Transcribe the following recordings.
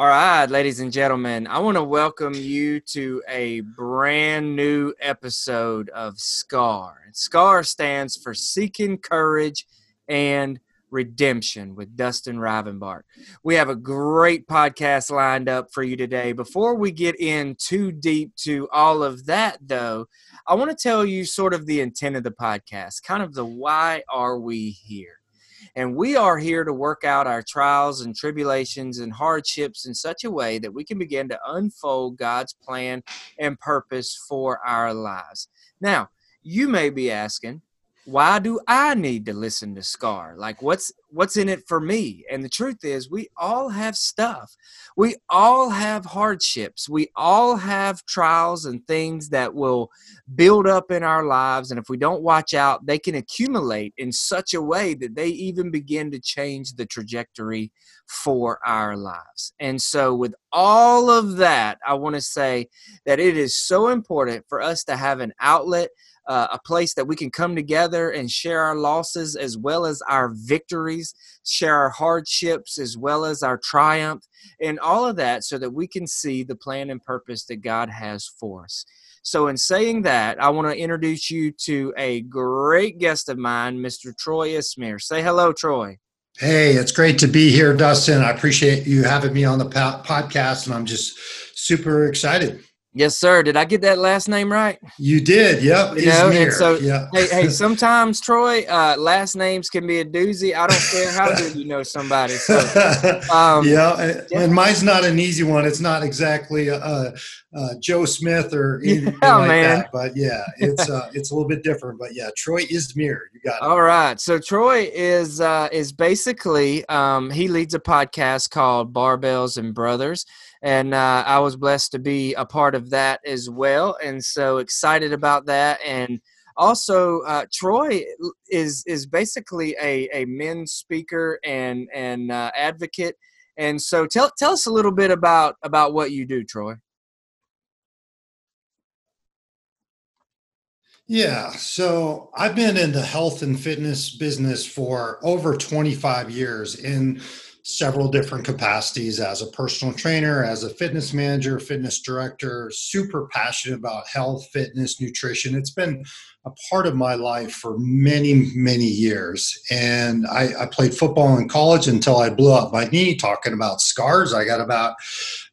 All right, ladies and gentlemen, I want to welcome you to a brand new episode of SCAR. SCAR stands for Seeking Courage and Redemption with Dustin Rivenbark. We have a great podcast lined up for you today. Before we get in too deep to all of that, though, I want to tell you sort of the intent of the podcast, kind of the why are we here. And we are here to work out our trials and tribulations and hardships in such a way that we can begin to unfold God's plan and purpose for our lives. Now, you may be asking, why do I need to listen to Scar? Like what's what's in it for me? And the truth is we all have stuff. We all have hardships. We all have trials and things that will build up in our lives and if we don't watch out, they can accumulate in such a way that they even begin to change the trajectory for our lives. And so with all of that, I want to say that it is so important for us to have an outlet uh, a place that we can come together and share our losses as well as our victories, share our hardships as well as our triumph, and all of that so that we can see the plan and purpose that God has for us. So, in saying that, I want to introduce you to a great guest of mine, Mr. Troy Ismir. Say hello, Troy. Hey, it's great to be here, Dustin. I appreciate you having me on the podcast, and I'm just super excited. Yes, sir. Did I get that last name right? You did. Yep. You know, and so yeah. hey, hey, sometimes Troy, uh, last names can be a doozy. I don't care how good you know somebody. So, um, yeah, and, yeah, and mine's not an easy one. It's not exactly Joe Smith or anything yeah, like man. that. But yeah, it's uh, it's a little bit different. But yeah, Troy Ismir. You got it. All right. So Troy is uh, is basically um, he leads a podcast called Barbells and Brothers and uh, I was blessed to be a part of that as well, and so excited about that. And also, uh, Troy is is basically a, a men's speaker and and uh, advocate. And so, tell tell us a little bit about about what you do, Troy. Yeah, so I've been in the health and fitness business for over 25 years. In several different capacities as a personal trainer, as a fitness manager, fitness director, super passionate about health, fitness, nutrition. It's been a part of my life for many, many years. And I, I played football in college until I blew up my knee, talking about scars. I got about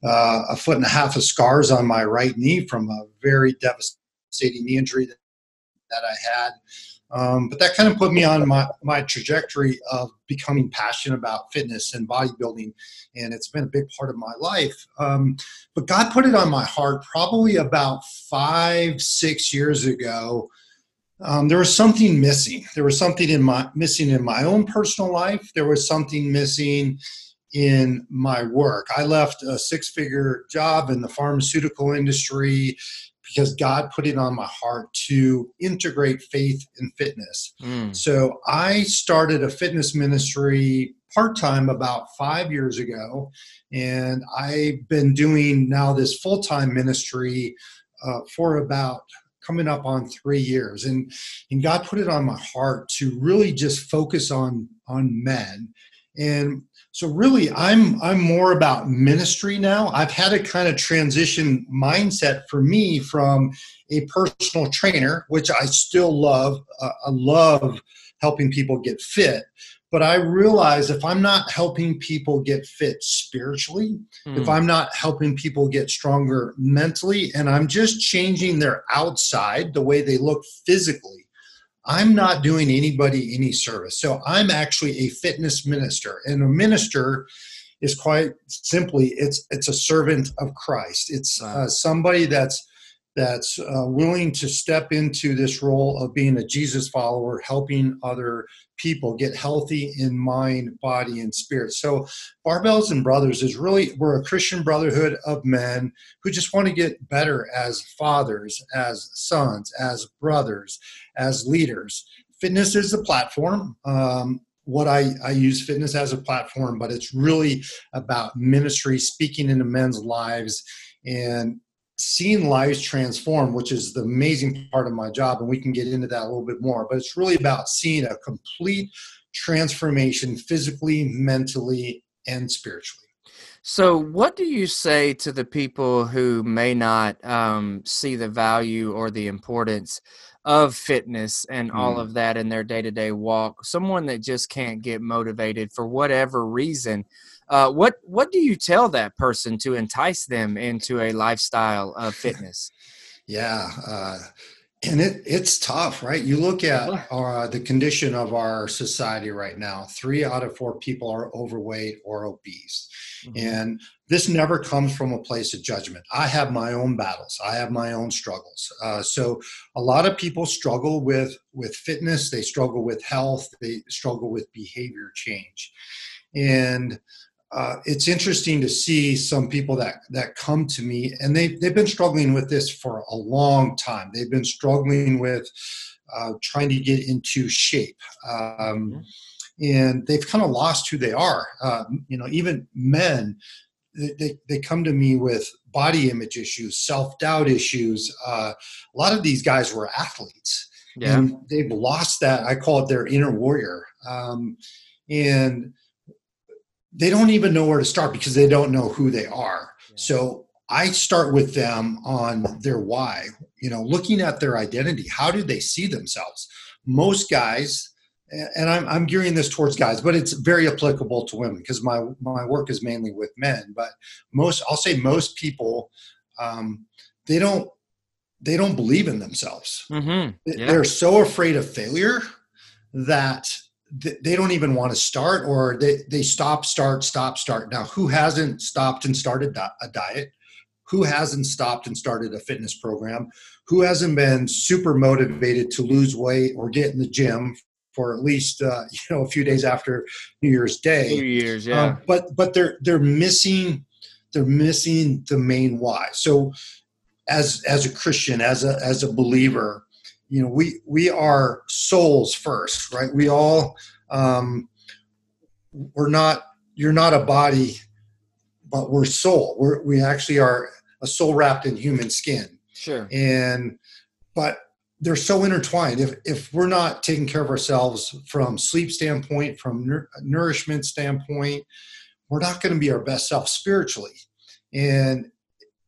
uh, a foot and a half of scars on my right knee from a very devastating knee injury that, that I had um, but that kind of put me on my, my trajectory of becoming passionate about fitness and bodybuilding. And it's been a big part of my life. Um, but God put it on my heart probably about five, six years ago. Um, there was something missing. There was something in my missing in my own personal life. There was something missing in my work. I left a six-figure job in the pharmaceutical industry because God put it on my heart to integrate faith and fitness. Mm. So I started a fitness ministry part time about five years ago, and I've been doing now this full time ministry uh, for about coming up on three years and and god put it on my heart to really just focus on on men and so really i'm i'm more about ministry now i've had a kind of transition mindset for me from a personal trainer which i still love uh, i love helping people get fit but i realize if i'm not helping people get fit spiritually mm. if hmm. i'm not helping people get stronger mentally and i'm just changing their outside the way they look physically I'm not doing anybody any service. So I'm actually a fitness minister, and a minister is quite simply it's it's a servant of Christ. It's uh, somebody that's that's uh, willing to step into this role of being a Jesus follower, helping other people get healthy in mind, body, and spirit. So, Barbells and Brothers is really, we're a Christian brotherhood of men who just want to get better as fathers, as sons, as brothers, as leaders. Fitness is the platform. Um, what I, I use fitness as a platform, but it's really about ministry, speaking into men's lives, and seeing lives transform, which is the amazing part of my job, and we can get into that a little bit more. But it's really about seeing a complete transformation physically, mentally, and spiritually. So, what do you say to the people who may not um, see the value or the importance of fitness and all Mm. of that in their day to day walk? Someone that just can't get motivated for whatever reason. Uh, what what do you tell that person to entice them into a lifestyle of fitness? Yeah, uh, and it it's tough, right? You look at uh, the condition of our society right now. Three out of four people are overweight or obese, Mhm. and this never comes from a place of judgment. I have my own battles. I have my own struggles. Uh, so a lot of people struggle with with fitness. They struggle with health. They struggle with behavior change, and uh, it's interesting to see some people that that come to me and they they've been struggling with this for a long time. They've been struggling with uh, trying to get into shape, um, and they've kind of lost who they are. Uh, you know, even men. They, they, come to me with body image issues, self doubt issues. Uh, a lot of these guys were athletes, Yeah. and they've lost that. I call it their inner warrior, um, and they don't even know where to start because they don't know who they are. So I start with them on their why. You know, looking at their identity. How do they see themselves? Most guys, and I'm, I'm gearing this towards guys, but it's very applicable to women because my my work is mainly with men. But most, I'll say, most people, um, they don't they don't believe in themselves Mm-hmm. Yeah. they're so afraid of failure that th- they don't even want to start or they, they stop start stop start now who hasn't stopped and started di- a diet who hasn't stopped and started a fitness program who hasn't been super motivated to lose weight or get in the gym for at least uh, you know a few days after new year's day Two years. Yeah. um, but but they're they're missing they're missing the main why. So as as a Christian, as a as a believer, you know, we we are souls first, right? We all um, we're not you're not a body, but we're soul. We're we actually are a soul wrapped in human skin sure. and but they're so intertwined. If if we're not taking care of ourselves from sleep standpoint from nour- nourishment standpoint we're not going to be our best self spiritually. And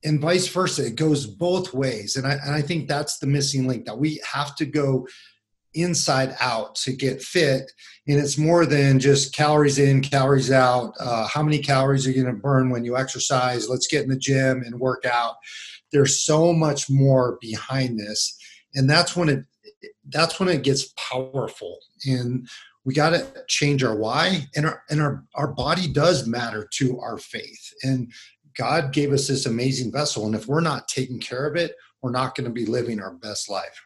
and vice versa it goes both ways. And I, and I think that's the missing link that we have to go inside out to get fit. And it's more than just calories in calories out. Uh, how many calories are you going to burn when you exercise? Let's get in the gym and work out. There's so much more behind this and that's when it that's when it gets powerful. And we got to change our why and our and our our body does matter to our faith. And god gave us this amazing vessel and if we're not taking care of it we're not going to be living our best life.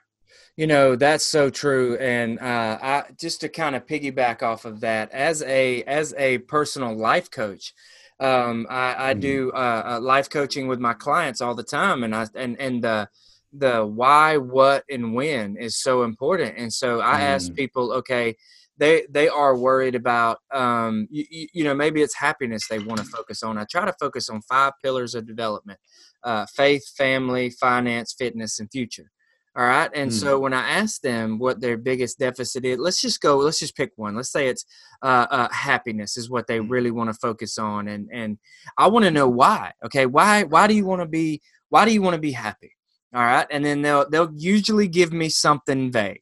You know that's so true, and uh, I just to kind of piggyback off of that, as a as a personal life coach, um, I, I Mhm. do uh, uh, life coaching with my clients all the time, and I and and the the why, what, and when is so important. And so I ask Mm. people, okay, they they are worried about, um, you, you know, maybe it's happiness they want to focus on. I try to focus on five pillars of development: uh, faith, family, finance, fitness, and future. All right. And Mm. so when I ask them what their biggest deficit is, let's just go, let's just pick one. Let's say it's uh, uh, happiness is what they Mm. really want to focus on. And, and I want to know why. Okay. Why, why do you want to be, why do you want to be happy? All right. And then they'll, they'll usually give me something vague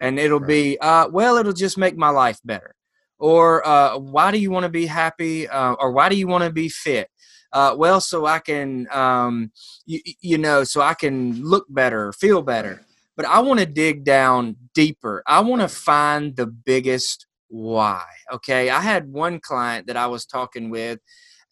and it'll be, uh, well, it'll just make my life better. Or uh, why do you want to be happy? Uh, or why do you want to be fit? Uh, well, so I can, um, you, you know, so I can look better, feel better. But I want to dig down deeper. I want to find the biggest why. Okay. I had one client that I was talking with,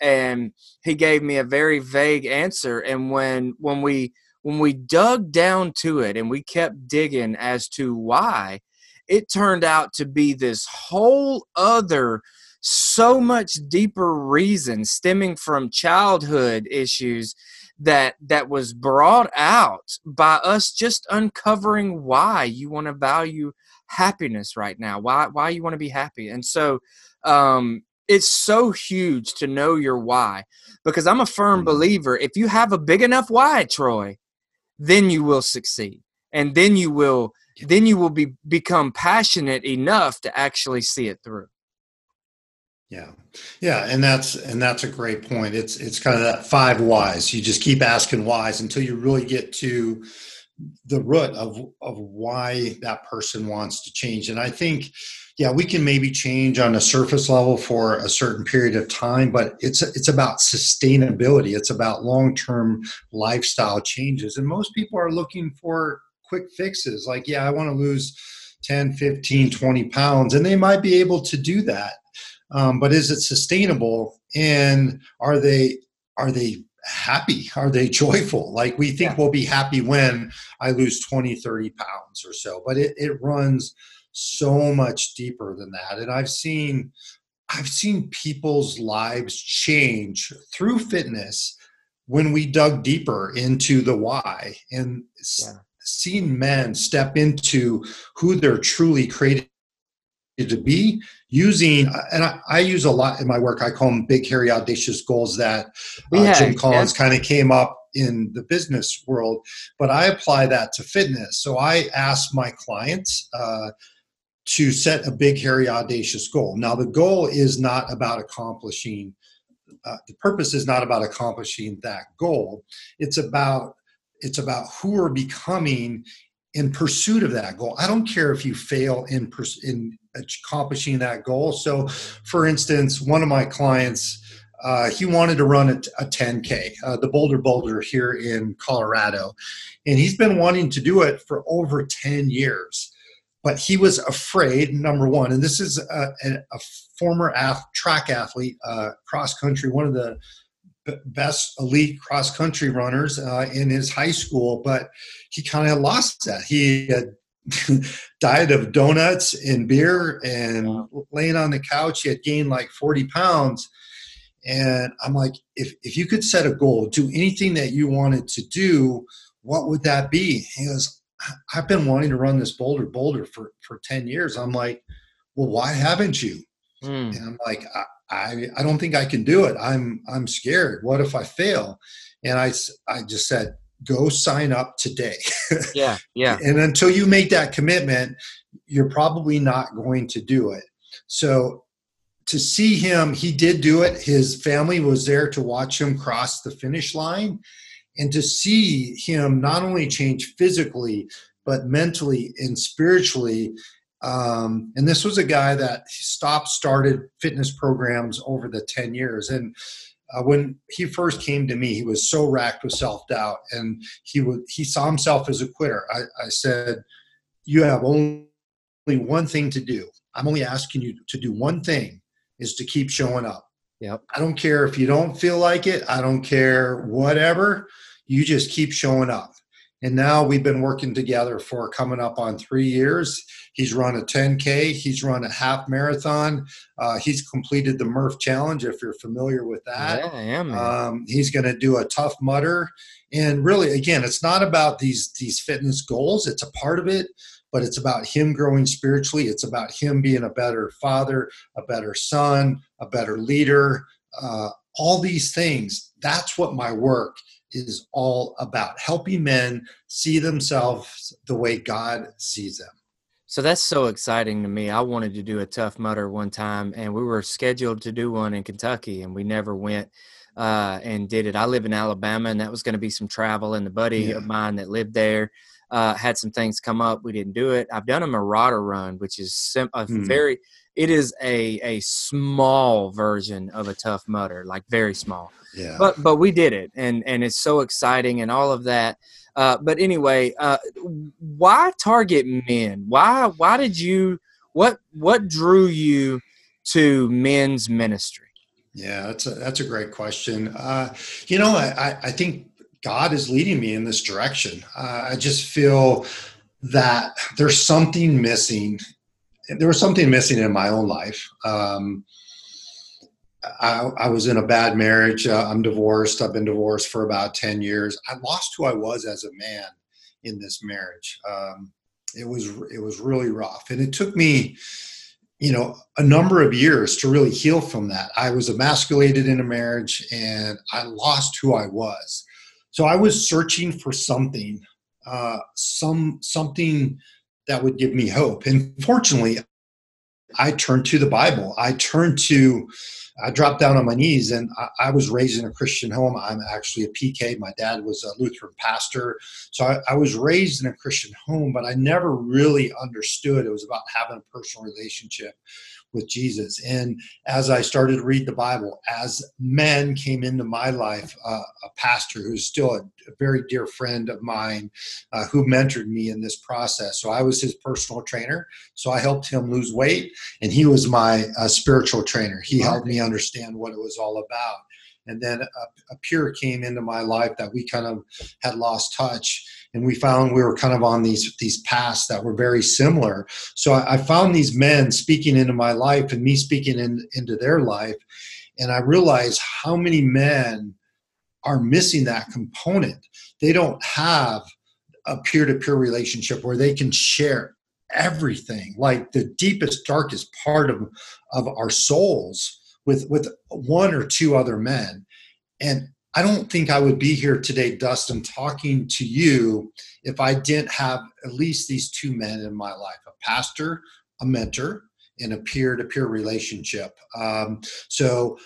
and he gave me a very vague answer. And when when we when we dug down to it and we kept digging as to why, it turned out to be this whole other so much deeper reason stemming from childhood issues that that was brought out by us just uncovering why you want to value happiness right now why why you want to be happy and so um it's so huge to know your why because i'm a firm Mhm. believer if you have a big enough why troy then you will succeed and then you will then you will be become passionate enough to actually see it through Yeah. Yeah. And that's, and that's a great point. It's, it's kind of that five whys. You just keep asking whys until you really get to the root of, of why that person wants to change. And I think, yeah, we can maybe change on a surface level for a certain period of time, but it's, it's about sustainability. It's about long-term lifestyle changes. And most people are looking for quick fixes. Like, yeah, I want to lose 10, 15, 20 pounds, and they might be able to do that um, but is it sustainable and are they are they happy are they joyful like we think yeah. we'll be happy when i lose 20 30 pounds or so but it, it runs so much deeper than that. And i've seen i've seen people's lives change through fitness when we dug deeper into the why and yeah. seen men step into who they're truly created to be using and I, I, use a lot in my work i call them big hairy audacious goals that uh, jim collins kind of came up in the business world but i apply that to fitness. So i ask my clients uh, to set a big hairy audacious goal now the goal is not about accomplishing uh, the purpose is not about accomplishing that goal it's about it's about who we're becoming in pursuit of that goal. I don't care if you fail in in accomplishing that goal. So, for instance, one of my clients, uh, he wanted to run a, a 10K, uh, the Bolder Boulder here in Colorado, and he's been wanting to do it for over 10 years. But he was afraid, number one, and this is a, a, former af- track athlete, uh, cross country, one of the best elite cross country runners uh, in his high school, but he kind of lost that. He had diet of donuts and beer and wow. laying on the couch. He had gained like 40 pounds. And I'm like, if, if you could set a goal, do anything that you wanted to do, what would that be? He goes, I've been wanting to run this bolder boulder for, for 10 years. I'm like, well, why haven't you? Mm. And I'm like, I, I, I don't think I can do it. I'm, I'm scared. What if I fail? And I, I just said, go sign up today. yeah, yeah. and until you make that commitment, you're probably not going to do it. So to see him, he did do it. His family was there to watch him cross the finish line. And to see him not only change physically, but mentally and spiritually. Um, and this was a guy that stopped, started fitness programs over the 10 years. And uh, when he first came to me, he was so racked with self doubt, and he would he saw himself as a quitter. I, I said, "You have only one thing to do. I'm only asking you to do one thing: is to keep showing up. Yep. I don't care if you don't feel like it. I don't care whatever. You just keep showing up. And now we've been working together for coming up on three years. He's run a 10K, he's run a half marathon, uh, he's completed the Murph Challenge, if you're familiar with that. Yeah, I am. Um, he's going to do a Tough Mudder. And really, again, it's not about these, these fitness goals, it's a part of it, but it's about him growing spiritually. It's about him being a better father, a better son, a better leader, uh, all these things. That's what my work is all about helping men see themselves the way God sees them. So that's so exciting to me. I wanted to do a tough mudder one time, and we were scheduled to do one in Kentucky, and we never went uh, and did it. I live in Alabama, and that was going to be some travel. And the buddy yeah. of mine that lived there uh, had some things come up. We didn't do it. I've done a Marauder run, which is sim- a mm. very it is a a small version of a tough mudder, like very small. Yeah. But but we did it, and and it's so exciting and all of that. Uh, but anyway, uh, why target men? Why why did you what what drew you to men's ministry? Yeah, that's a that's a great question. Uh, you know, I I think God is leading me in this direction. Uh, I just feel that there's something missing there was something missing in my own life. Um, I, I, was in a bad marriage. Uh, I'm divorced. I've been divorced for about 10 years. I lost who I was as a man in this marriage. Um, it was it was really rough, and it took me, you know, a number of years to really heal from that. I was emasculated in a marriage, and I lost who I was. So I was searching for something, uh, some something that would give me hope. And fortunately, I turned to the Bible. I turned to, I dropped down on my knees and I, I, was raised in a Christian home. I'm actually a PK. My dad was a Lutheran pastor. So I, I was raised in a Christian home, but I never really understood it was about having a personal relationship with Jesus. And as I started to read the Bible, as men came into my life, uh, a pastor who's still a, a, very dear friend of mine uh, who mentored me in this process. So I was his personal trainer. So I helped him lose weight, and he was my uh, spiritual trainer. He helped me understand what it was all about. And then a, a peer came into my life that we kind of had lost touch and we found we were kind of on these these paths that were very similar. So I, I found these men speaking into my life and me speaking in, into their life, and I realized how many men are missing that component. They don't have a peer-to-peer relationship where they can share everything, like the deepest, darkest part of of our souls with with one or two other men and I don't think I would be here today, Dustin, talking to you if I didn't have at least these two men in my life a pastor, a mentor, and a peer to peer relationship. Um, so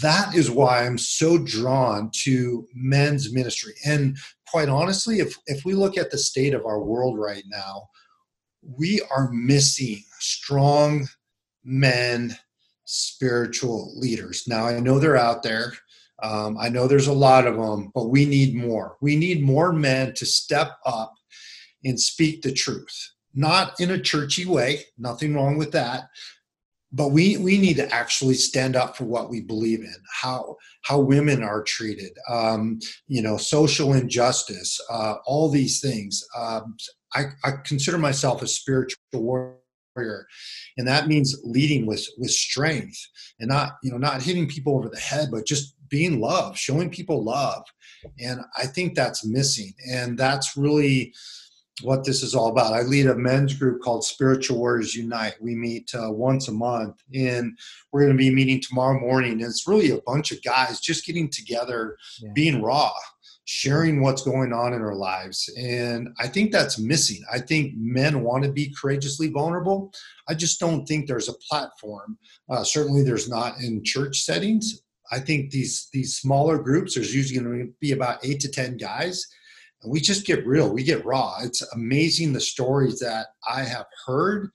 that is why I'm so drawn to men's ministry. And quite honestly, if, if we look at the state of our world right now, we are missing strong men, spiritual leaders. Now, I know they're out there. Um, I know there's a lot of them, but we need more. We need more men to step up and speak the truth, not in a churchy way, nothing wrong with that. But we, we need to actually stand up for what we believe in, how how women are treated, um, you know, social injustice, uh, all these things. Um, I, I consider myself a spiritual warrior, and that means leading with with strength and not you know not hitting people over the head, but just being love, showing people love. And I think that's missing. And that's really what this is all about. I lead a men's group called Spiritual Warriors Unite. We meet uh, once a month, and we're going to be meeting tomorrow morning. And it's really a bunch of guys just getting together, yeah. being raw, sharing what's going on in our lives. And I think that's missing. I think men want to be courageously vulnerable. I just don't think there's a platform. Uh, certainly, there's not in church settings. I think these these smaller groups, there's usually going to be about eight to ten guys, and we just get real. We get raw. It's amazing the stories that I have heard,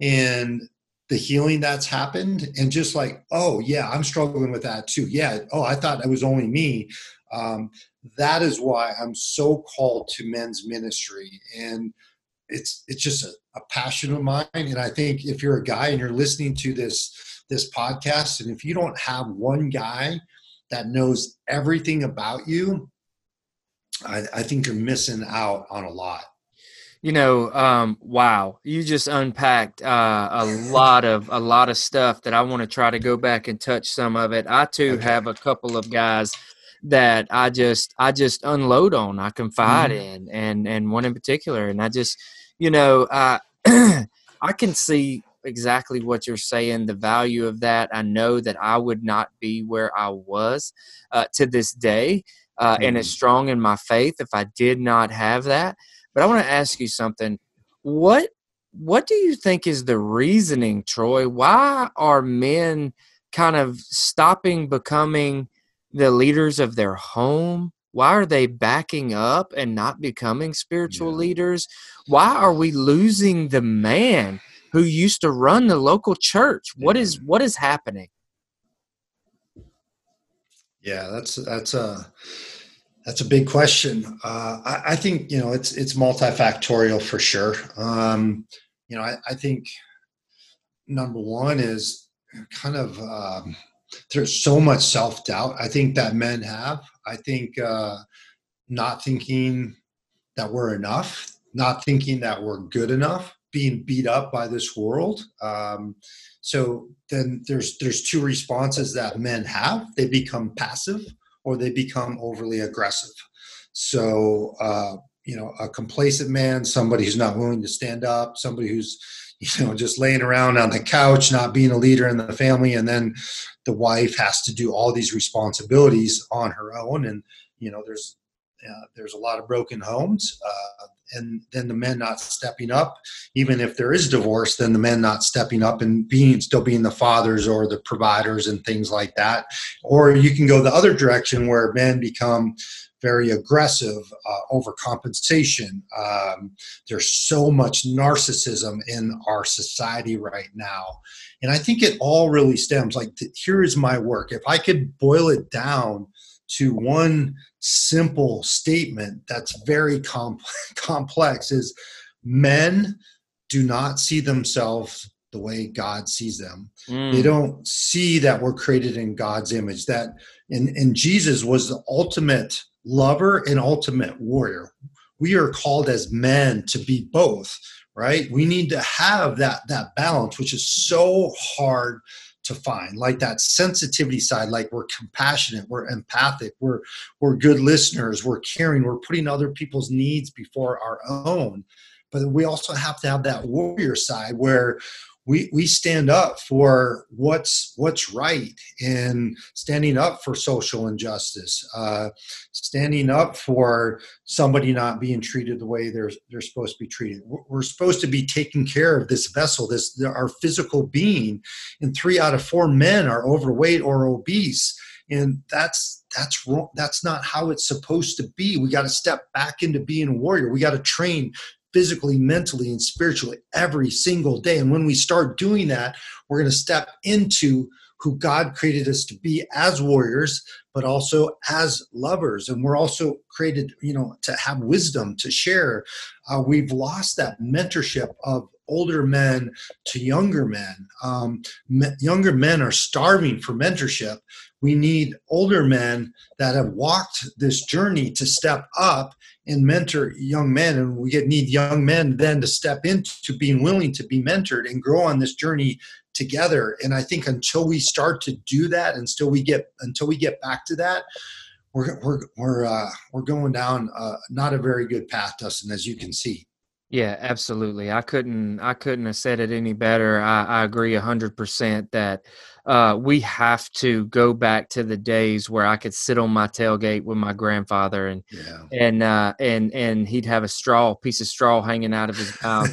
and the healing that's happened, and just like, oh yeah, I'm struggling with that too. Yeah, oh I thought it was only me. Um, that is why I'm so called to men's ministry, and it's it's just a, a passion of mine. And I think if you're a guy and you're listening to this this podcast. And if you don't have one guy that knows everything about you, I, I think you're missing out on a lot. You know, um, wow, you just unpacked uh, a lot of a lot of stuff that I want to try to go back and touch some of it. I too okay. have a couple of guys that I just I just unload on, I confide mm-hmm. in, and and one in particular, and I just, you know, I I can see exactly what you're saying, the value of that. I know that I would not be where I was uh, to this day uh, mm-hmm. and as strong in my faith if I did not have that. But I want to ask you something. What what do you think is the reasoning, Troy? Why are men kind of stopping becoming the leaders of their home? Why are they backing up and not becoming spiritual yeah. leaders? Why are we losing the man? who used to run the local church. What yeah. is what is happening? Yeah, that's that's a that's a big question. Uh, I, I, think you know it's it's multifactorial for sure. Um, you know, I, I, think number one is kind of um, there's so much self doubt. I think that men have. I think uh, not thinking that we're enough, not thinking that we're good enough being beat up by this world. Um, so then there's there's two responses that men have: they become passive or they become overly aggressive. So uh, you know, a complacent man, somebody who's not willing to stand up, somebody who's you know just laying around on the couch, not being a leader in the family, and then the wife has to do all these responsibilities on her own, and you know, there's uh, there's a lot of broken homes. Uh, and then the men not stepping up even if there is divorce then the men not stepping up and being still being the fathers or the providers and things like that or you can go the other direction where men become very aggressive uh, overcompensation um, there's so much narcissism in our society right now and i think it all really stems like here is my work if i could boil it down to one simple statement that's very com- complex is men do not see themselves the way God sees them. Mm. They don't see that we're created in God's image, that and, and Jesus was the ultimate lover and ultimate warrior. We are called as men to be both, right? We need to have that that balance, which is so hard to find like that sensitivity side like we're compassionate we're empathic we're we're good listeners we're caring we're putting other people's needs before our own but we also have to have that warrior side where we we stand up for what's what's right and standing up for social injustice, uh, standing up for somebody not being treated the way they're they're supposed to be treated. We're supposed to be taking care of this vessel, this our physical being, and three out of four men are overweight or obese, and that's that's wrong. That's not how it's supposed to be. We got to step back into being a warrior. We got to train physically, mentally, and spiritually every single day. And when we start doing that, we're going to step into who God created us to be as warriors, but also as lovers. And we're also created, you know, to have wisdom to share. Uh, we've lost that mentorship of older men to younger men. Um, me- younger men are starving for mentorship. We need older men that have walked this journey to step up and mentor young men and we get need young men then to step into being willing to be mentored and grow on this journey together and i think until we start to do that until we get until we get back to that we're we're we're uh, we're going down uh, not a very good path dustin as you can see yeah absolutely i couldn't i couldn't have said it any better i, I agree 100% that uh, we have to go back to the days where I could sit on my tailgate with my grandfather and yeah. and uh, and and he'd have a straw piece of straw hanging out of his mouth,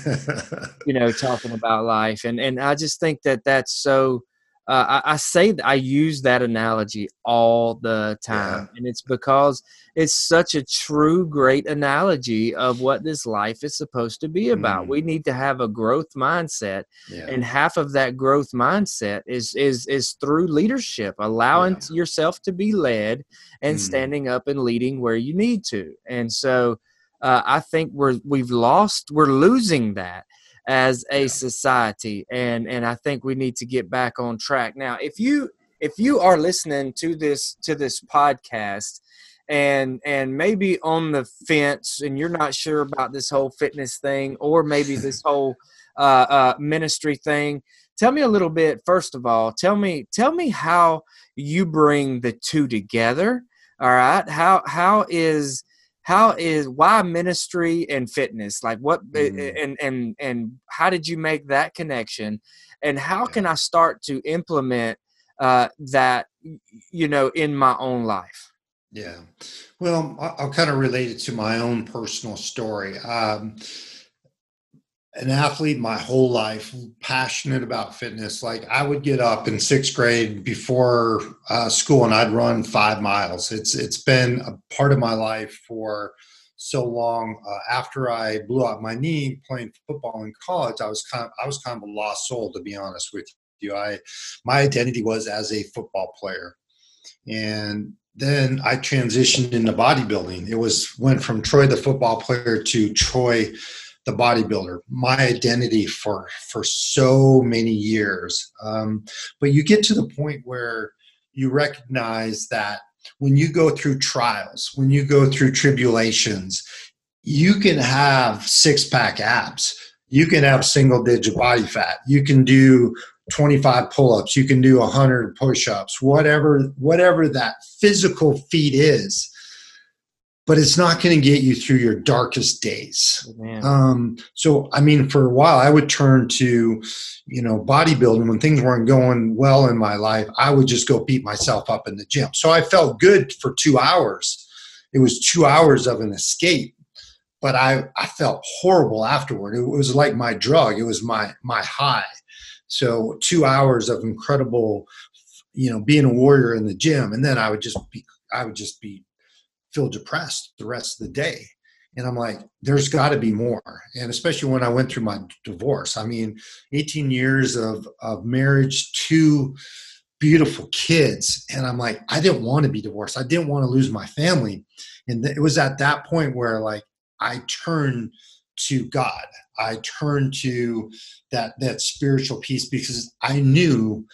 you know, talking about life. And and I just think that that's so uh, I, I, say I use that analogy all the time, yeah. and it's because it's such a true, great analogy of what this life is supposed to be about. Mm. We need to have a growth mindset, yeah. and half of that growth mindset is is is through leadership, allowing yeah. yourself to be led and mm. standing up and leading where you need to. And so, uh, I think we're we've lost, we're losing that as a society and and i think we need to get back on track. Now if you if you are listening to this to this podcast and and maybe on the fence and you're not sure about this whole fitness thing or maybe this whole uh, uh, ministry thing tell me a little bit first of all tell me tell me how you bring the two together all right? How how is how is why ministry and fitness? Like what mm. and and and how did you make that connection? And how can i start to implement uh, that you know in my own life? Yeah. Well i'll kind of relate it to my own personal story. Um, an athlete my whole life, passionate about fitness. Like I would get up in sixth grade before uh, school and I'd run five miles. It's it's been a part of my life for so long. Uh, after I blew out my knee playing football in college, I was kind of I was kind of a lost soul to be honest with you. I my identity was as a football player, and then I transitioned into bodybuilding. It was went from Troy the football player to Troy the bodybuilder, my identity for for so many years. Um, but you get to the point where you recognize that when you go through trials, when you go through tribulations, you can have six pack abs. You can have single digit body fat. You can do 25 pull-ups. You can do 100 push-ups. Whatever whatever that physical feat is but it's not going to get you through your darkest days. Oh, um, so, I mean, for a while, I would turn to, you know, bodybuilding when things weren't going well in my life. I would just go beat myself up in the gym. So I felt good for two hours. it was two hours of an escape but i i felt horrible afterward it was like my drug it was my my high so two hours of incredible you know being a warrior in the gym and then i would just be i would just be feel depressed the rest of the day. And i'm like there's got to be more. And especially when i went through my divorce. I mean 18 years of of marriage two beautiful kids. And i'm like i didn't want to be divorced. I didn't want to lose my family. And it was at that point where like i turned to god. I turned to that that spiritual piece because i knew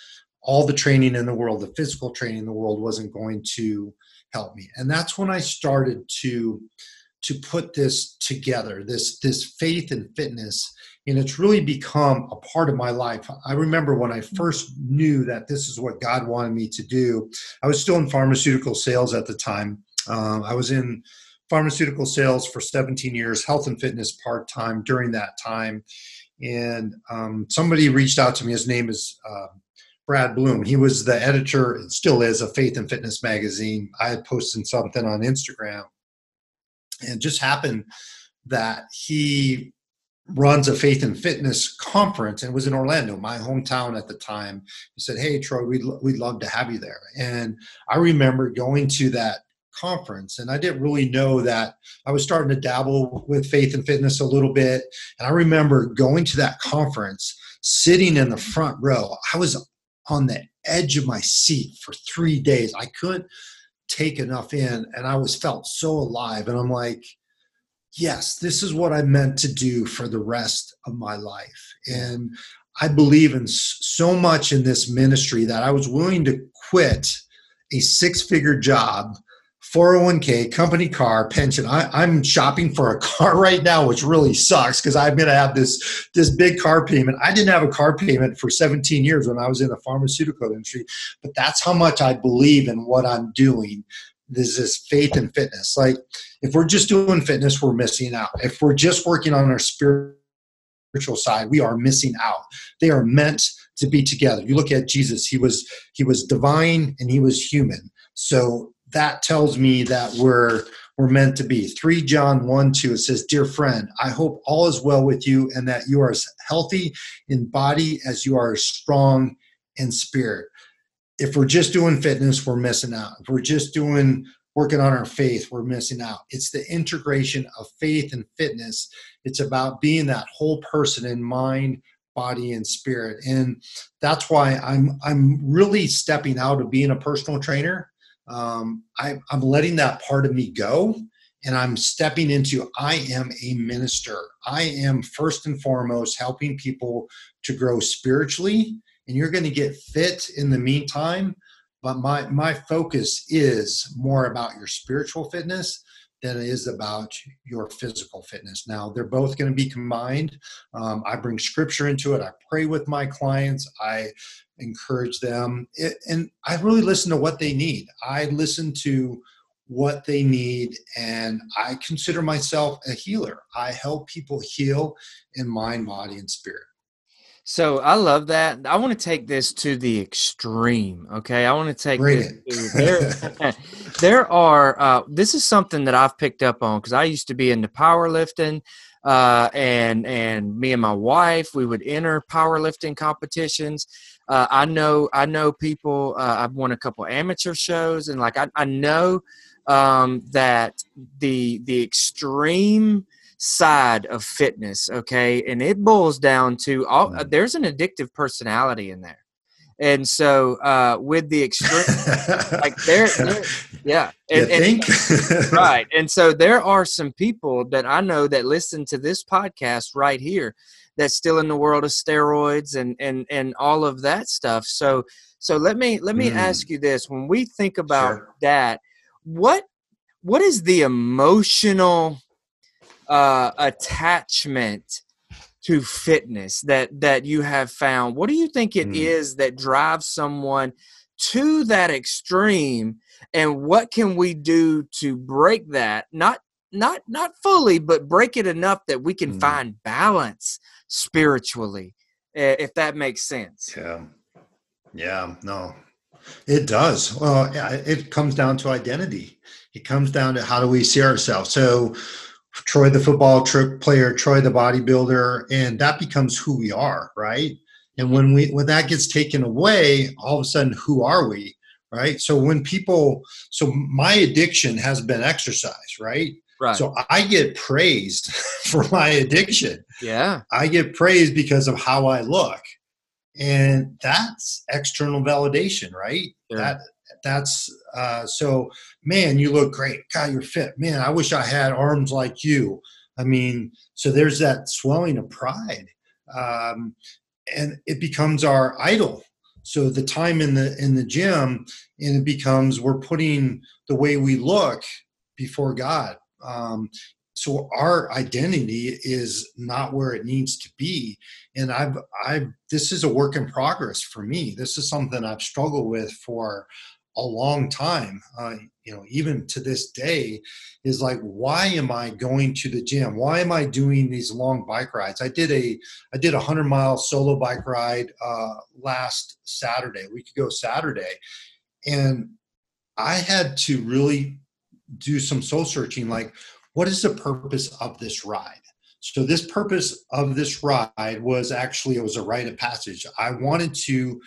all the training in the world the physical training in the world wasn't going to help me. And that's when i started to to put this together this this faith and fitness and it's really become a part of my life. I remember when i first knew that this is what god wanted me to do i was still in pharmaceutical sales at the time. Uh, i was in pharmaceutical sales for 17 years health and fitness part-time during that time. And um, somebody reached out to me his name is uh, Brad Bloom. He was the editor, and still is, of Faith and Fitness magazine. I had posted something on Instagram and just happened that he runs a faith and fitness conference and was in Orlando, my hometown at the time. He said, Hey, Troy, we'd, we'd love to have you there. And I remember going to that conference and I didn't really know that I was starting to dabble with faith and fitness a little bit. And I remember going to that conference, sitting in the front row. I was on the edge of my seat for three days. I couldn't take enough in and I was felt so alive. And I'm like, yes, this is what I meant to do for the rest of my life. And I believe in so much in this ministry that I was willing to quit a six figure job 401k, company car, pension. I, am shopping for a car right now, which really sucks because I'm going to have this this big car payment. I didn't have a car payment for 17 years when I was in the pharmaceutical industry, but that's how much I believe in what I'm doing. This is faith and fitness. Like if we're just doing fitness, we're missing out. If we're just working on our spiritual side, we are missing out. They are meant to be together. You look at Jesus; he was he was divine and he was human. So that tells me that we're we're meant to be. 3 John 1 2, it says, Dear friend, I hope all is well with you and that you are as healthy in body as you are strong in spirit. If we're just doing fitness, we're missing out. If we're just doing working on our faith, we're missing out. It's the integration of faith and fitness. It's about being that whole person in mind, body, and spirit. And that's why I'm I'm really stepping out of being a personal trainer um, I, I'm letting that part of me go and I'm stepping into I am a minister. I am first and foremost helping people to grow spiritually, and you're going to get fit in the meantime. But my my focus is more about your spiritual fitness than it is about your physical fitness. Now they're both going to be combined. Um, I bring scripture into it. I pray with my clients. I encourage them. It, and I really listen to what they need. I listen to what they need, and I consider myself a healer. I help people heal in mind, body, and spirit. So I love that. I want to take this to the extreme. Okay, I want to take Bring this. To, there, there are. Uh, this is something that I've picked up on because I used to be into powerlifting uh, and and me and my wife we would enter powerlifting competitions. Uh, I know I know people. Uh, I've won a couple amateur shows, and like I, I know um, that the the extreme side of fitness, okay, and it boils down to all. Mm. There's an addictive personality in there. And so, uh, with the extreme, like there, yeah, and, think? And, right? And so, there are some people that I know that listen to this podcast right here that's still in the world of steroids and and and all of that stuff. So, so let me let me mm. ask you this: when we think about sure. that, what what is the emotional uh, attachment? to fitness that that you have found what do you think it mm. is that drives someone to that extreme and what can we do to break that not not not fully but break it enough that we can mm. find balance spiritually if that makes sense yeah yeah no It does. Well, it comes down to identity. It comes down to how do we see ourselves. So, Troy, the football player, Troy, the bodybuilder, and that becomes who we are, right? And when we when that gets taken away, all of a sudden, who are we, right? So when people, so my addiction has been exercise, right? Right. So I get praised for my addiction. Yeah. I get praised because of how I look. And that's external validation, right? Sure. That that's uh, so man you look great. God you're fit. Man i wish i had arms like you. I mean so there's that swelling of pride um, and it becomes our idol. So the time in the in the gym and it becomes we're putting the way we look before god um, so our identity is not where it needs to be. And i've i've this is a work in progress for me. This is something i've struggled with for a long time uh, you know even to this day is like why am i going to the gym? Why am i doing these long bike rides? I did a i did a 100 mile solo bike ride uh, last saturday we could go saturday and i had to really do some soul searching like what is the purpose of this ride? So this purpose of this ride was actually it was a rite of passage. I wanted to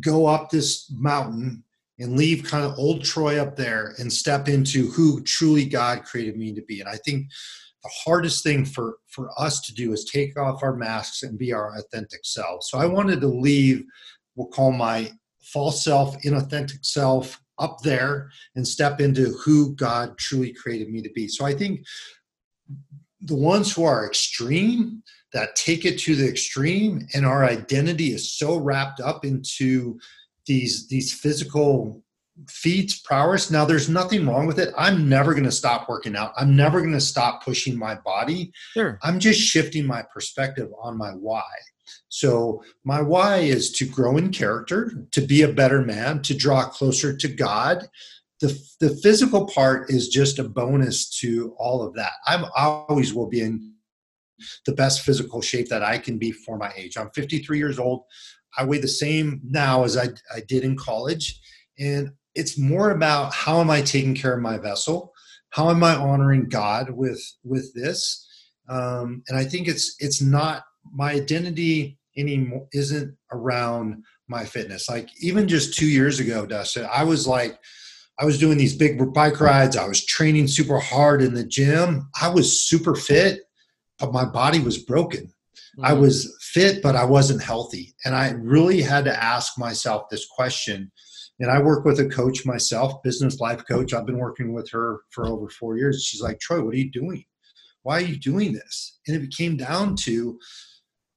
go up this mountain and leave kind of old Troy up there and step into who truly God created me to be. And I think the hardest thing for for us to do is take off our masks and be our authentic self. So I wanted to leave we'll call my false self, inauthentic self up there and step into who God truly created me to be. So I think the ones who are extreme that take it to the extreme and our identity is so wrapped up into these these physical feats prowess. Now there's nothing wrong with it. I'm never going to stop working out. I'm never going to stop pushing my body. Sure. i'm just shifting my perspective on my why. So my why is to grow in character to be a better man to draw closer to god. The, the physical part is just a bonus to all of that. I'm always will be in the best physical shape that i can be for my age. I'm 53 years old I weigh the same now as I, I did in college. And it's more about how am I taking care of my vessel? How am I honoring God with with this? Um, and I think it's it's not my identity anymore isn't around my fitness. Like even just two years ago, Dustin, I was like, I was doing these big bike rides. I was training super hard in the gym. I was super fit, but my body was broken. Mm-hmm. I was fit, but I wasn't healthy. And I really had to ask myself this question. And I work with a coach myself, business life coach. I've been working with her for over four years. She's like, Troy, what are you doing? Why are you doing this? And it came down to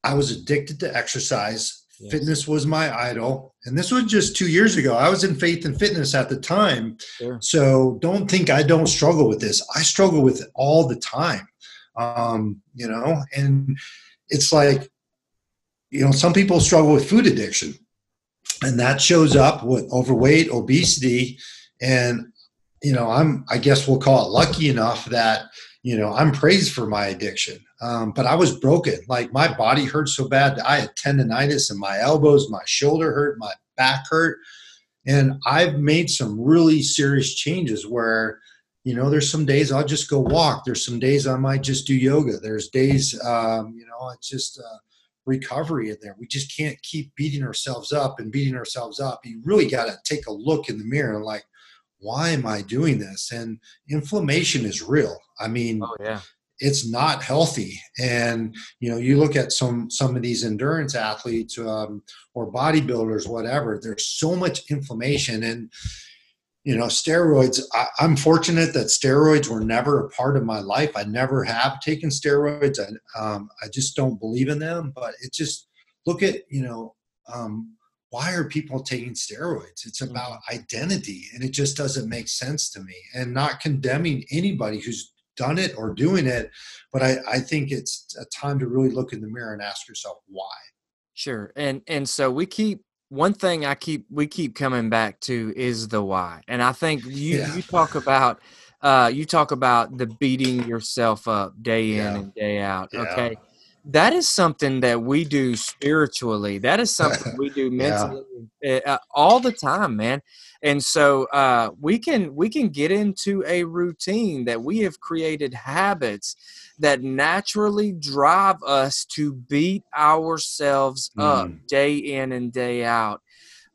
I was addicted to exercise. Yes. Fitness was my idol. And this was just two years ago. I was in faith and fitness at the time. Sure. So don't think I don't struggle with this. I struggle with it all the time. Um, you know, and it's like you know some people struggle with food addiction. And that shows up with overweight obesity and you know i'm i guess we'll call it lucky enough that you know i'm praised for my addiction. Um, but i was broken. Like my body hurt so bad that i had tendonitis in my elbows my shoulder hurt my back hurt. And i've made some really serious changes where you know there's some days i'll just go walk. There's some days i might just do yoga. There's days um, you know it's just uh, recovery in there. We just can't keep beating ourselves up and beating ourselves up. You really got to take a look in the mirror and like why am i doing this? And inflammation is real. I mean oh, yeah. it's not healthy. And you know you look at some some of these endurance athletes um, or bodybuilders whatever there's so much inflammation. And you know steroids I, am fortunate that steroids were never a part of my life. I never have taken steroids. I, um, I just don't believe in them but it just look at you know um, why are people taking steroids? It's mm-hmm. about identity and it just doesn't make sense to me and not condemning anybody who's done it or doing it but I, I think it's a time to really look in the mirror and ask yourself why. Sure and and so we keep one thing I keep we keep coming back to is the why, and I think you yeah. you talk about uh, you talk about the beating yourself up day in yeah. and day out. Yeah. That is something that we do spiritually. That is something we do mentally yeah. uh, all the time, man. And so uh, we can we can get into a routine that we have created habits that naturally drive us to beat ourselves mm. up day in and day out.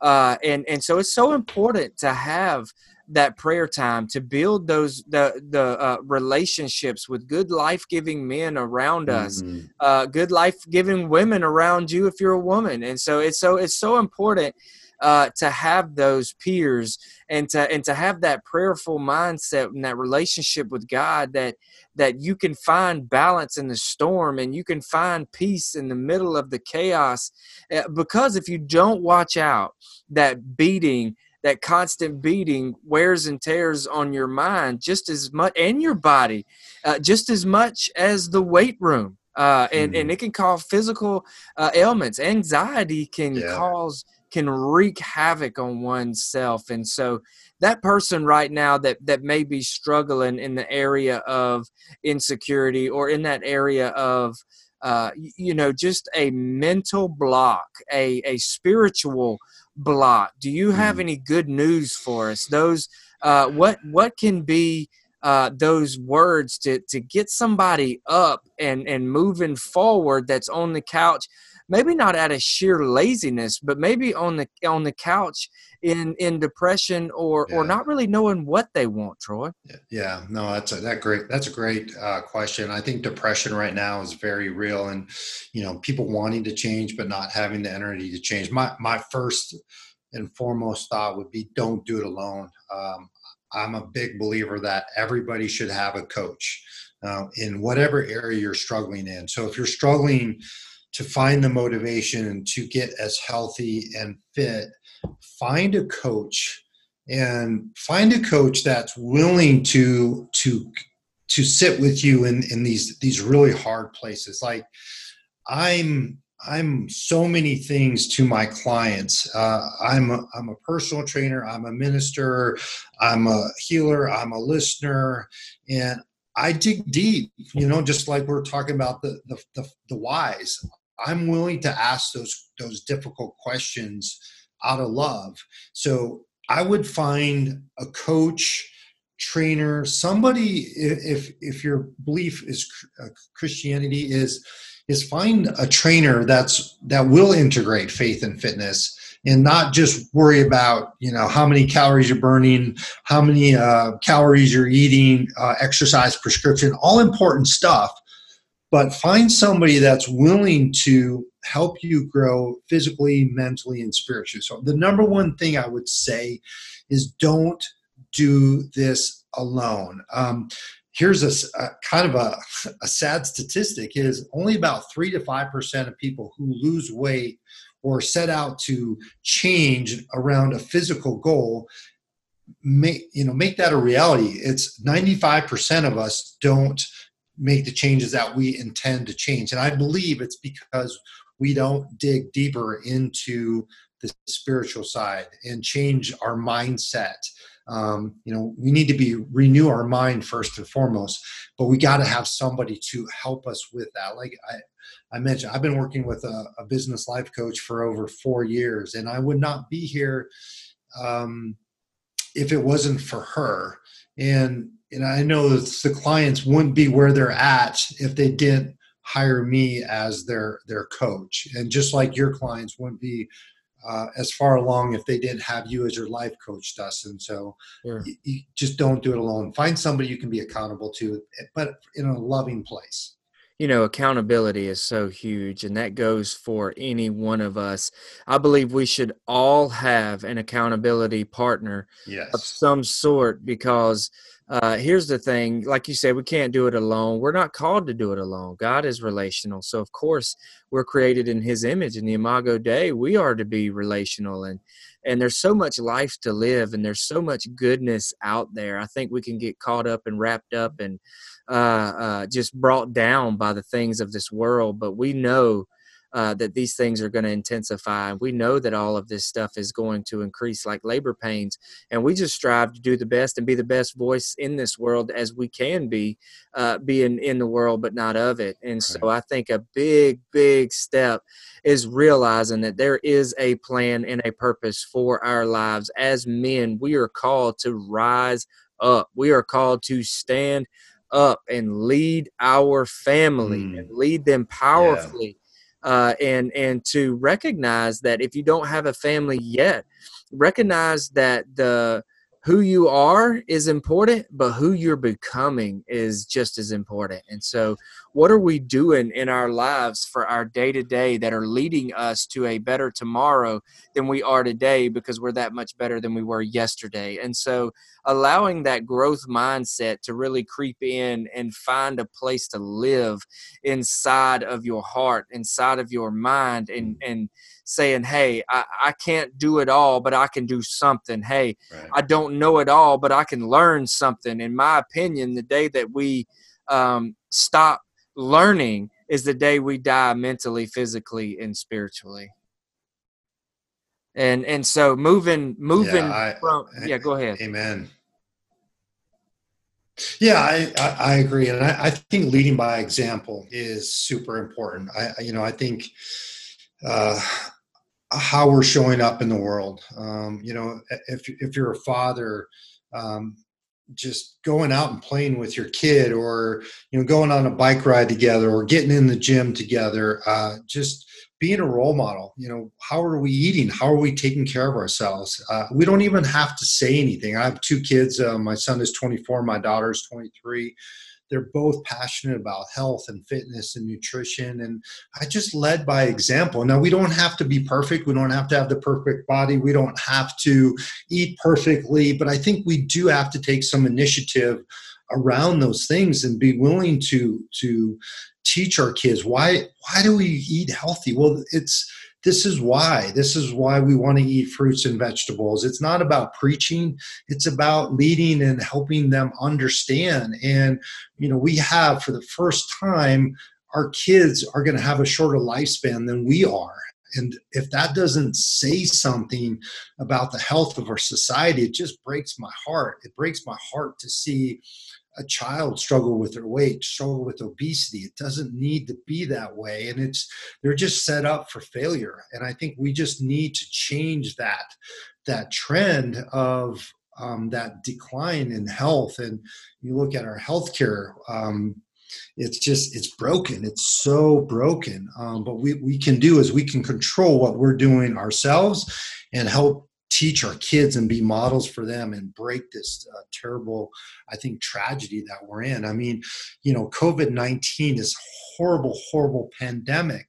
Uh, and and so it's so important to have that prayer time to build those the the uh, relationships with good life giving men around us, mm-hmm. uh, good life giving women around you if you're a woman, and so it's so it's so important uh, to have those peers and to and to have that prayerful mindset and that relationship with God that that you can find balance in the storm and you can find peace in the middle of the chaos uh, because if you don't watch out that beating that constant beating wears and tears on your mind just as much and your body uh, just as much as the weight room uh, and, mm. and it can cause physical uh, ailments anxiety can yeah. cause can wreak havoc on oneself and so that person right now that that may be struggling in the area of insecurity or in that area of uh, you know just a mental block a a spiritual block. Do you have mm. any good news for us? Those uh, what what can be uh, those words to to get somebody up and and moving forward that's on the couch maybe not out of sheer laziness but maybe on the on the couch in in depression or yeah. or not really knowing what they want troy. Yeah no that's a that great that's a great uh, question. I think depression right now is very real and you know people wanting to change but not having the energy to change. My my first and foremost thought would be don't do it alone. Um, i'm a big believer that everybody should have a coach uh, in whatever area you're struggling in. So if you're struggling to find the motivation to get as healthy and fit find a coach and find a coach that's willing to to to sit with you in in these these really hard places. Like i'm i'm so many things to my clients. Uh, i'm a, i'm a personal trainer i'm a minister i'm a healer i'm a listener and i dig deep you know just like we're talking about the the, the, the whys i'm willing to ask those those difficult questions out of love. So I would find a coach, trainer, somebody if if your belief is uh, Christianity is is find a trainer that's that will integrate faith and fitness and not just worry about you know how many calories you're burning how many uh, calories you're eating uh, exercise prescription all important stuff but find somebody that's willing to help you grow physically, mentally, and spiritually. So, the number one thing I would say is don't do this alone. Um, here's a, a, kind of a, a sad statistic is only about 3 to 5% of people who lose weight or set out to change around a physical goal make you know make that a reality it's 95% of us don't make the changes that we intend to change and i believe it's because we don't dig deeper into the spiritual side and change our mindset. Um, you know, we need to be renew our mind first and foremost, but we got to have somebody to help us with that. Like I, I mentioned, I've been working with a, a business life coach for over four years, and I would not be here um, if it wasn't for her. And and I know that the clients wouldn't be where they're at if they didn't hire me as their their coach. And just like your clients wouldn't be uh, as far along if they didn't have you as your life coach dustin. So sure. you, you just don't do it alone. Find somebody you can be accountable to but in a loving place. You know accountability is so huge and that goes for any one of us. I believe we should all have an accountability partner yes. of some sort because uh, here's the thing like you said we can't do it alone. We're not called to do it alone. God is relational. So of course we're created in his image. In the imago dei we are to be relational and and there's so much life to live and there's so much goodness out there. I think we can get caught up and wrapped up and uh, uh, just brought down by the things of this world but we know uh, that these things are going to intensify. We know that all of this stuff is going to increase, like labor pains, and we just strive to do the best and be the best voice in this world as we can be, uh, being in the world but not of it. And so I think a big, big step is realizing that there is a plan and a purpose for our lives as men. We are called to rise up. We are called to stand up and lead our family mm. and lead them powerfully uh, and and to recognize that if you don't have a family yet, recognize that the who you are is important, but who you're becoming is just as important. And so, what are we doing in our lives for our day to day that are leading us to a better tomorrow than we are today because we're that much better than we were yesterday? And so, allowing that growth mindset to really creep in and find a place to live inside of your heart, inside of your mind, and, and saying, Hey, I, I can't do it all, but I can do something. Hey, right. I don't know it all, but I can learn something. In my opinion, the day that we um, stop learning is the day we die mentally, physically, and spiritually. And and so moving moving yeah, I, from yeah, go ahead. Amen. Yeah, I, I, I agree, and I, I, think leading by example is super important. I you know I think uh, how we're showing up in the world. Um, you know, if if you're a father, um, just going out and playing with your kid, or you know, going on a bike ride together, or getting in the gym together, uh, just being a role model. You know, how are we eating? How are we taking care of ourselves? Uh, we don't even have to say anything. I have two kids. Uh, my son is 24. My daughter is 23 they're both passionate about health and fitness and nutrition and i just led by example. Now we don't have to be perfect. We don't have to have the perfect body. We don't have to eat perfectly but i think we do have to take some initiative around those things and be willing to to teach our kids why why do we eat healthy? Well it's this is why this is why we want to eat fruits and vegetables. It's not about preaching it's about leading and helping them understand. And you know we have for the first time our kids are going to have a shorter lifespan than we are. And if that doesn't say something about the health of our society it just breaks my heart. It breaks my heart to see a child struggle with their weight, struggle with obesity. It doesn't need to be that way. And it's they're just set up for failure. And I think we just need to change that that trend of um, that decline in health. And you look at our healthcare, um, it's just it's broken. It's so broken. Um, but we we can do is we can control what we're doing ourselves and help teach our kids and be models for them and break this uh, terrible i think tragedy that we're in. I mean you know covid-19 is horrible horrible pandemic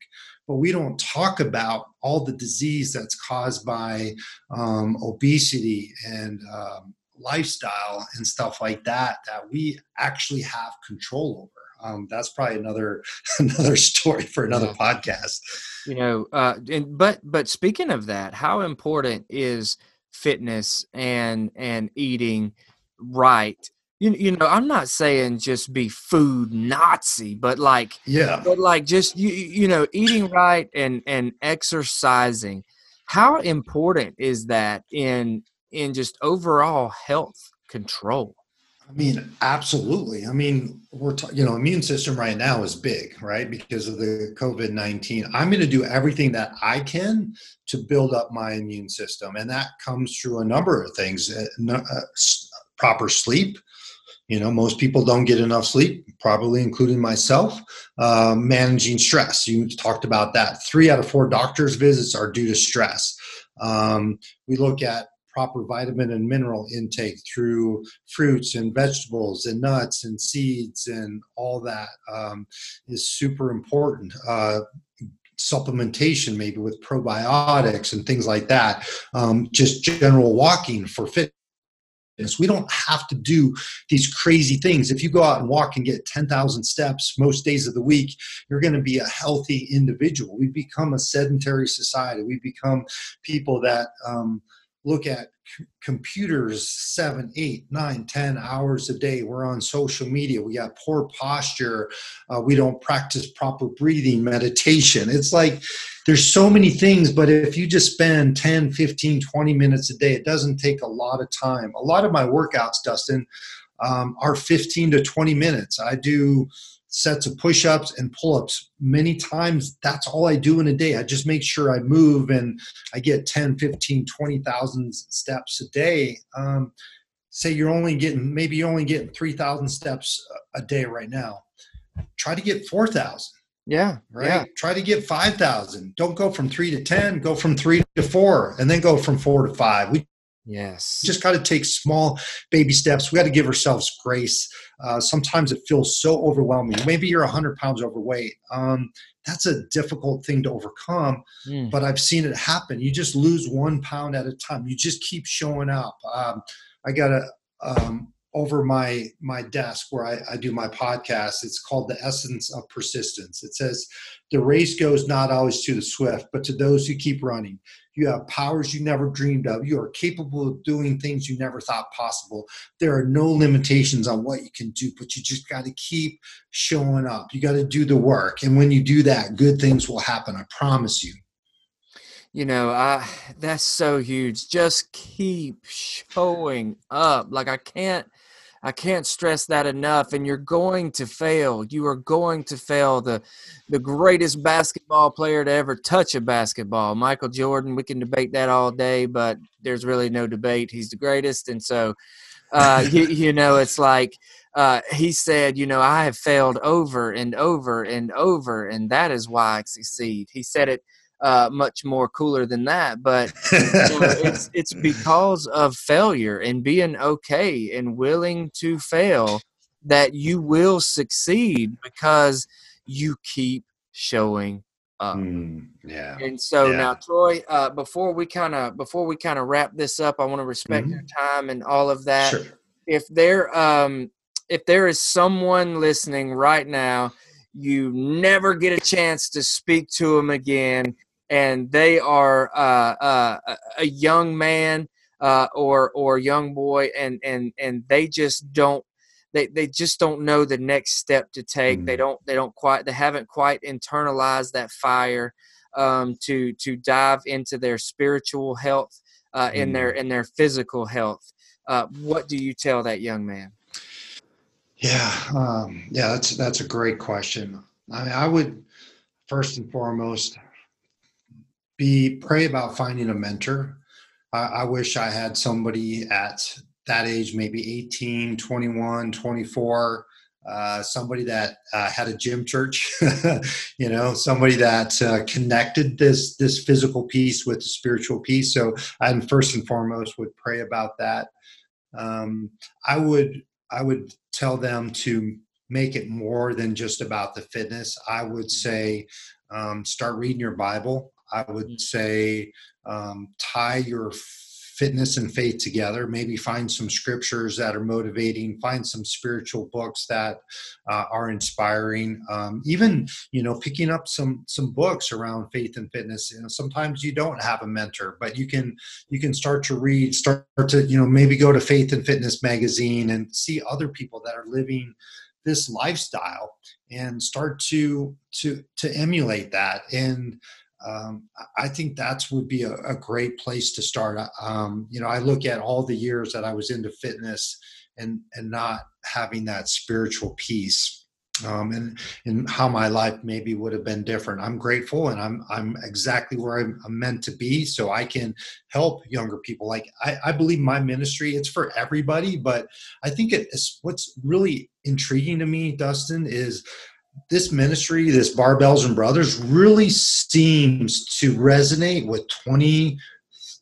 but we don't talk about all the disease that's caused by um, obesity and um, lifestyle and stuff like that that we actually have control over um, that's probably another another story for another yeah. podcast. You know uh, and but but speaking of that how important is fitness and and eating right? You, you know i'm not saying just be food nazi but like yeah. but like just you you know eating right and and exercising how important is that in in just overall health control I mean, absolutely. I mean, we're t- you know, immune system right now is big, right? Because of the COVID nineteen. I'm going to do everything that I can to build up my immune system, and that comes through a number of things. Uh, uh, proper sleep. You know, most people don't get enough sleep, probably including myself. Uh, managing stress. You talked about that. Three out of four doctors' visits are due to stress. Um, we look at proper vitamin and mineral intake through fruits and vegetables and nuts and seeds and all that um, is super important. Uh, supplementation, maybe with probiotics and things like that. Um, just general walking for fitness. We don't have to do these crazy things. If you go out and walk and get 10,000 steps most days of the week, you're going to be a healthy individual. We become a sedentary society. We become people that um, look at c- computers seven, eight, nine, ten hours a day. We're on social media. We got poor posture. Uh, we don't practice proper breathing, meditation. It's like there's so many things, but if you just spend 10, 15, 20 minutes a day, it doesn't take a lot of time. A lot of my workouts, Dustin, um, are 15 to 20 minutes. I do sets of push-ups and pull-ups many times. That's all i do in a day. I just make sure i move and i get 10 15 20,000 steps a day. Um, say you're only getting maybe you're only getting 3,000 steps a day right now. Try to get 4,000 yeah right? yeah. try to get 5,000 don't go from 3 to 10 go from 3 to 4 and then go from 4 to 5 we yes just got to take small baby steps we got to give ourselves grace uh, sometimes it feels so overwhelming. Maybe you're 100 pounds overweight. Um, that's a difficult thing to overcome, mm. but I've seen it happen. You just lose one pound at a time. You just keep showing up. Um, I got a um, over my my desk where I, I do my podcast. It's called the essence of persistence. It says the race goes not always to the swift, but to those who keep running. You have powers you never dreamed of. You are capable of doing things you never thought possible. There are no limitations on what you can do, but you just got to keep showing up. You got to do the work. And when you do that, good things will happen. I promise you. You know, I that's so huge. Just keep showing up. Like I can't I can't stress that enough. And you're going to fail. You are going to fail. The the greatest basketball player to ever touch a basketball, Michael Jordan. We can debate that all day, but there's really no debate. He's the greatest, and so uh, you, you know, it's like uh, he said, you know, I have failed over and over and over, and that is why I succeed. He said it uh, much more cooler than that. But you know, it's it's because of failure and being okay and willing to fail that you will succeed because you keep showing up. Mm, yeah. And so yeah. now, Troy, uh, before we kind of before we kind of wrap this up, I want to respect mm-hmm. your time and all of that. Sure. If there um if there is someone listening right now you never get a chance to speak to them again and they are uh, uh, a young man uh, or or young boy, and and and they just don't they, they just don't know the next step to take. Mm-hmm. They don't they don't quite they haven't quite internalized that fire um, to to dive into their spiritual health uh, in their mm-hmm. in their physical health. Uh, what do you tell that young man? Yeah, um, yeah, that's that's a great question. I, mean, I would first and foremost be pray about finding a mentor. I, I wish I had somebody at that age, maybe 18, 21, 24, uh, somebody that uh, had a gym church, you know, somebody that uh, connected this this physical piece with the spiritual piece. So, I first and foremost would pray about that. Um, I would I would tell them to make it more than just about the fitness. I would say um, start reading your Bible. I would mm. say um, tie your fitness and faith together. Maybe find some scriptures that are motivating. Find some spiritual books that uh, are inspiring. Um, even you know, picking up some some books around faith and fitness. You know, sometimes you don't have a mentor, but you can you can start to read. Start to you know maybe go to Faith and Fitness magazine and see other people that are living this lifestyle and start to to to emulate that and um, I think that would be a, a, great place to start. Um, you know, I look at all the years that I was into fitness and and not having that spiritual piece, um, and and how my life maybe would have been different. I'm grateful, and I'm I'm exactly where I'm, I'm meant to be, so I can help younger people. Like I, I believe my ministry, it's for everybody, but I think it's what's really intriguing to me, Dustin, is this ministry, this Barbells and Brothers, really seems to resonate with 20,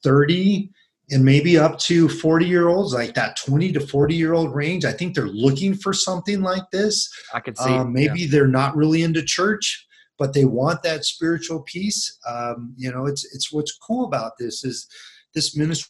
30, and maybe up to 40 year olds, like that 20 to 40 year old range. I think they're looking for something like this. I could see. Um, maybe yeah. they're not really into church, but they want that spiritual piece. Um, you know, it's it's what's cool about this is this ministry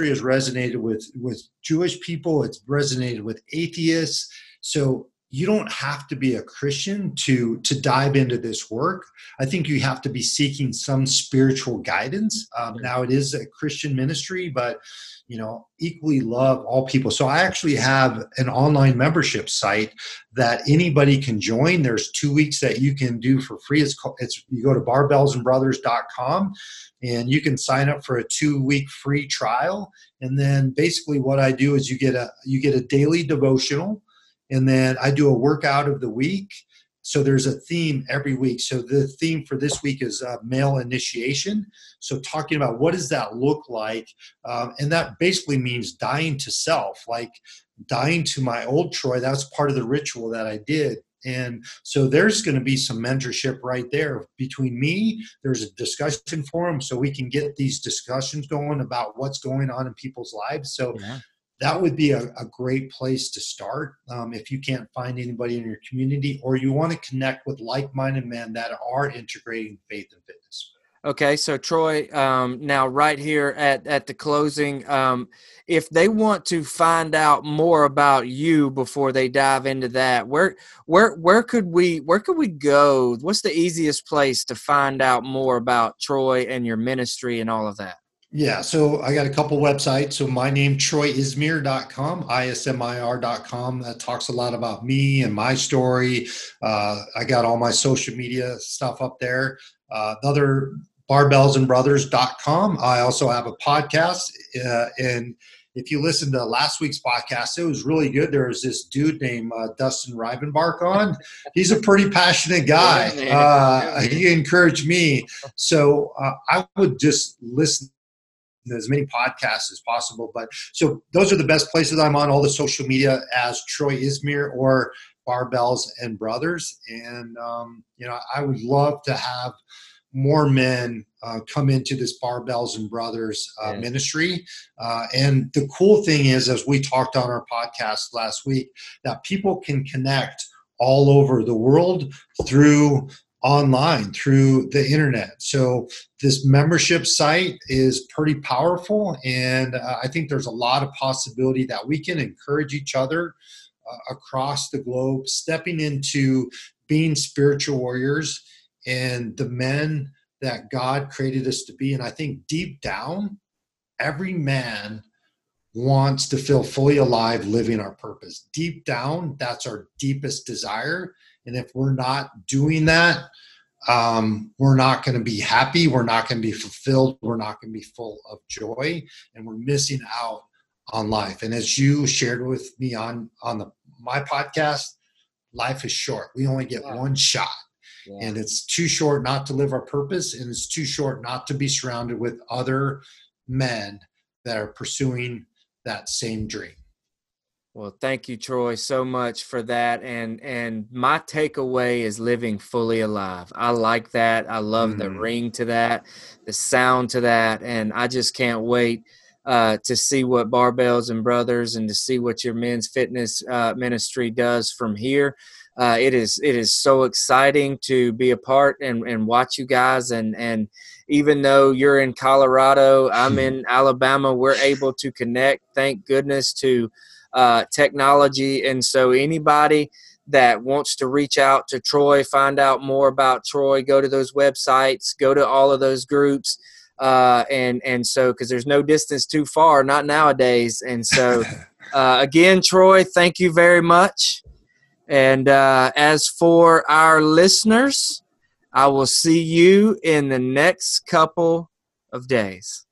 has resonated with with Jewish people. It's resonated with atheists. So you don't have to be a Christian to to dive into this work. I think you have to be seeking some spiritual guidance. Um, now it is a Christian ministry, but you know equally love all people. So I actually have an online membership site that anybody can join. There's two weeks that you can do for free. It's called, it's you go to barbellsandbrothers.com and you can sign up for a two week free trial. And then basically what I do is you get a you get a daily devotional and then I do a workout of the week. So there's a theme every week. So the theme for this week is uh, male initiation. So talking about what does that look like, um, and that basically means dying to self, like dying to my old Troy. That's part of the ritual that I did. And so there's going to be some mentorship right there between me. There's a discussion forum so we can get these discussions going about what's going on in people's lives. So yeah that would be a, a great place to start um, if you can't find anybody in your community or you want to connect with like-minded men that are integrating faith and fitness. Okay so troy um, now right here at, at the closing um, if they want to find out more about you before they dive into that where where where could we where could we go? What's the easiest place to find out more about troy and your ministry and all of that yeah, so I got a couple websites. So my name, troyismir.com, ismir.com. That talks a lot about me and my story. Uh, I got all my social media stuff up there. Uh, the other barbellsandbrothers.com. I also have a podcast. Uh, and if you listen to last week's podcast, it was really good. There was this dude named uh, Dustin Rivenbark on. He's a pretty passionate guy. Uh, he encouraged me. So uh, I would just listen as many podcasts as possible. But so those are the best places I'm on all the social media as Troy Ismir or Barbells and Brothers. And, um, you know, I would love to have more men uh, come into this Barbells and Brothers uh, yeah. ministry. Uh, and the cool thing is, as we talked on our podcast last week, that people can connect all over the world through online through the internet. So this membership site is pretty powerful, and uh, I think there's a lot of possibility that we can encourage each other uh, across the globe, stepping into being spiritual warriors and the men that God created us to be. And I think deep down, every man wants to feel fully alive living our purpose. Deep down, that's our deepest desire and if we're not doing that, um, we're not going to be happy. We're not going to be fulfilled. We're not going to be full of joy, and we're missing out on life. And as you shared with me on on the my podcast, life is short. We only get yeah. one shot. Yeah. And it's too short not to live our purpose, and it's too short not to be surrounded with other men that are pursuing that same dream. Well, thank you, Troy, so much for that. And and my takeaway is living fully alive. I like that. I love mm-hmm. the ring to that, the sound to that, and I just can't wait uh, to see what Barbells and Brothers and to see what your men's fitness uh, ministry does from here. Uh, it is it is so exciting to be a part and, and watch you guys and and even though you're in Colorado, I'm in Alabama, we're able to connect. Thank goodness to uh, technology. And so, anybody that wants to reach out to Troy, find out more about Troy, go to those websites, go to all of those groups. Uh, and and so because there's no distance too far, not nowadays. And so, uh, again, Troy, thank you very much. And uh, as for our listeners, I will see you in the next couple of days.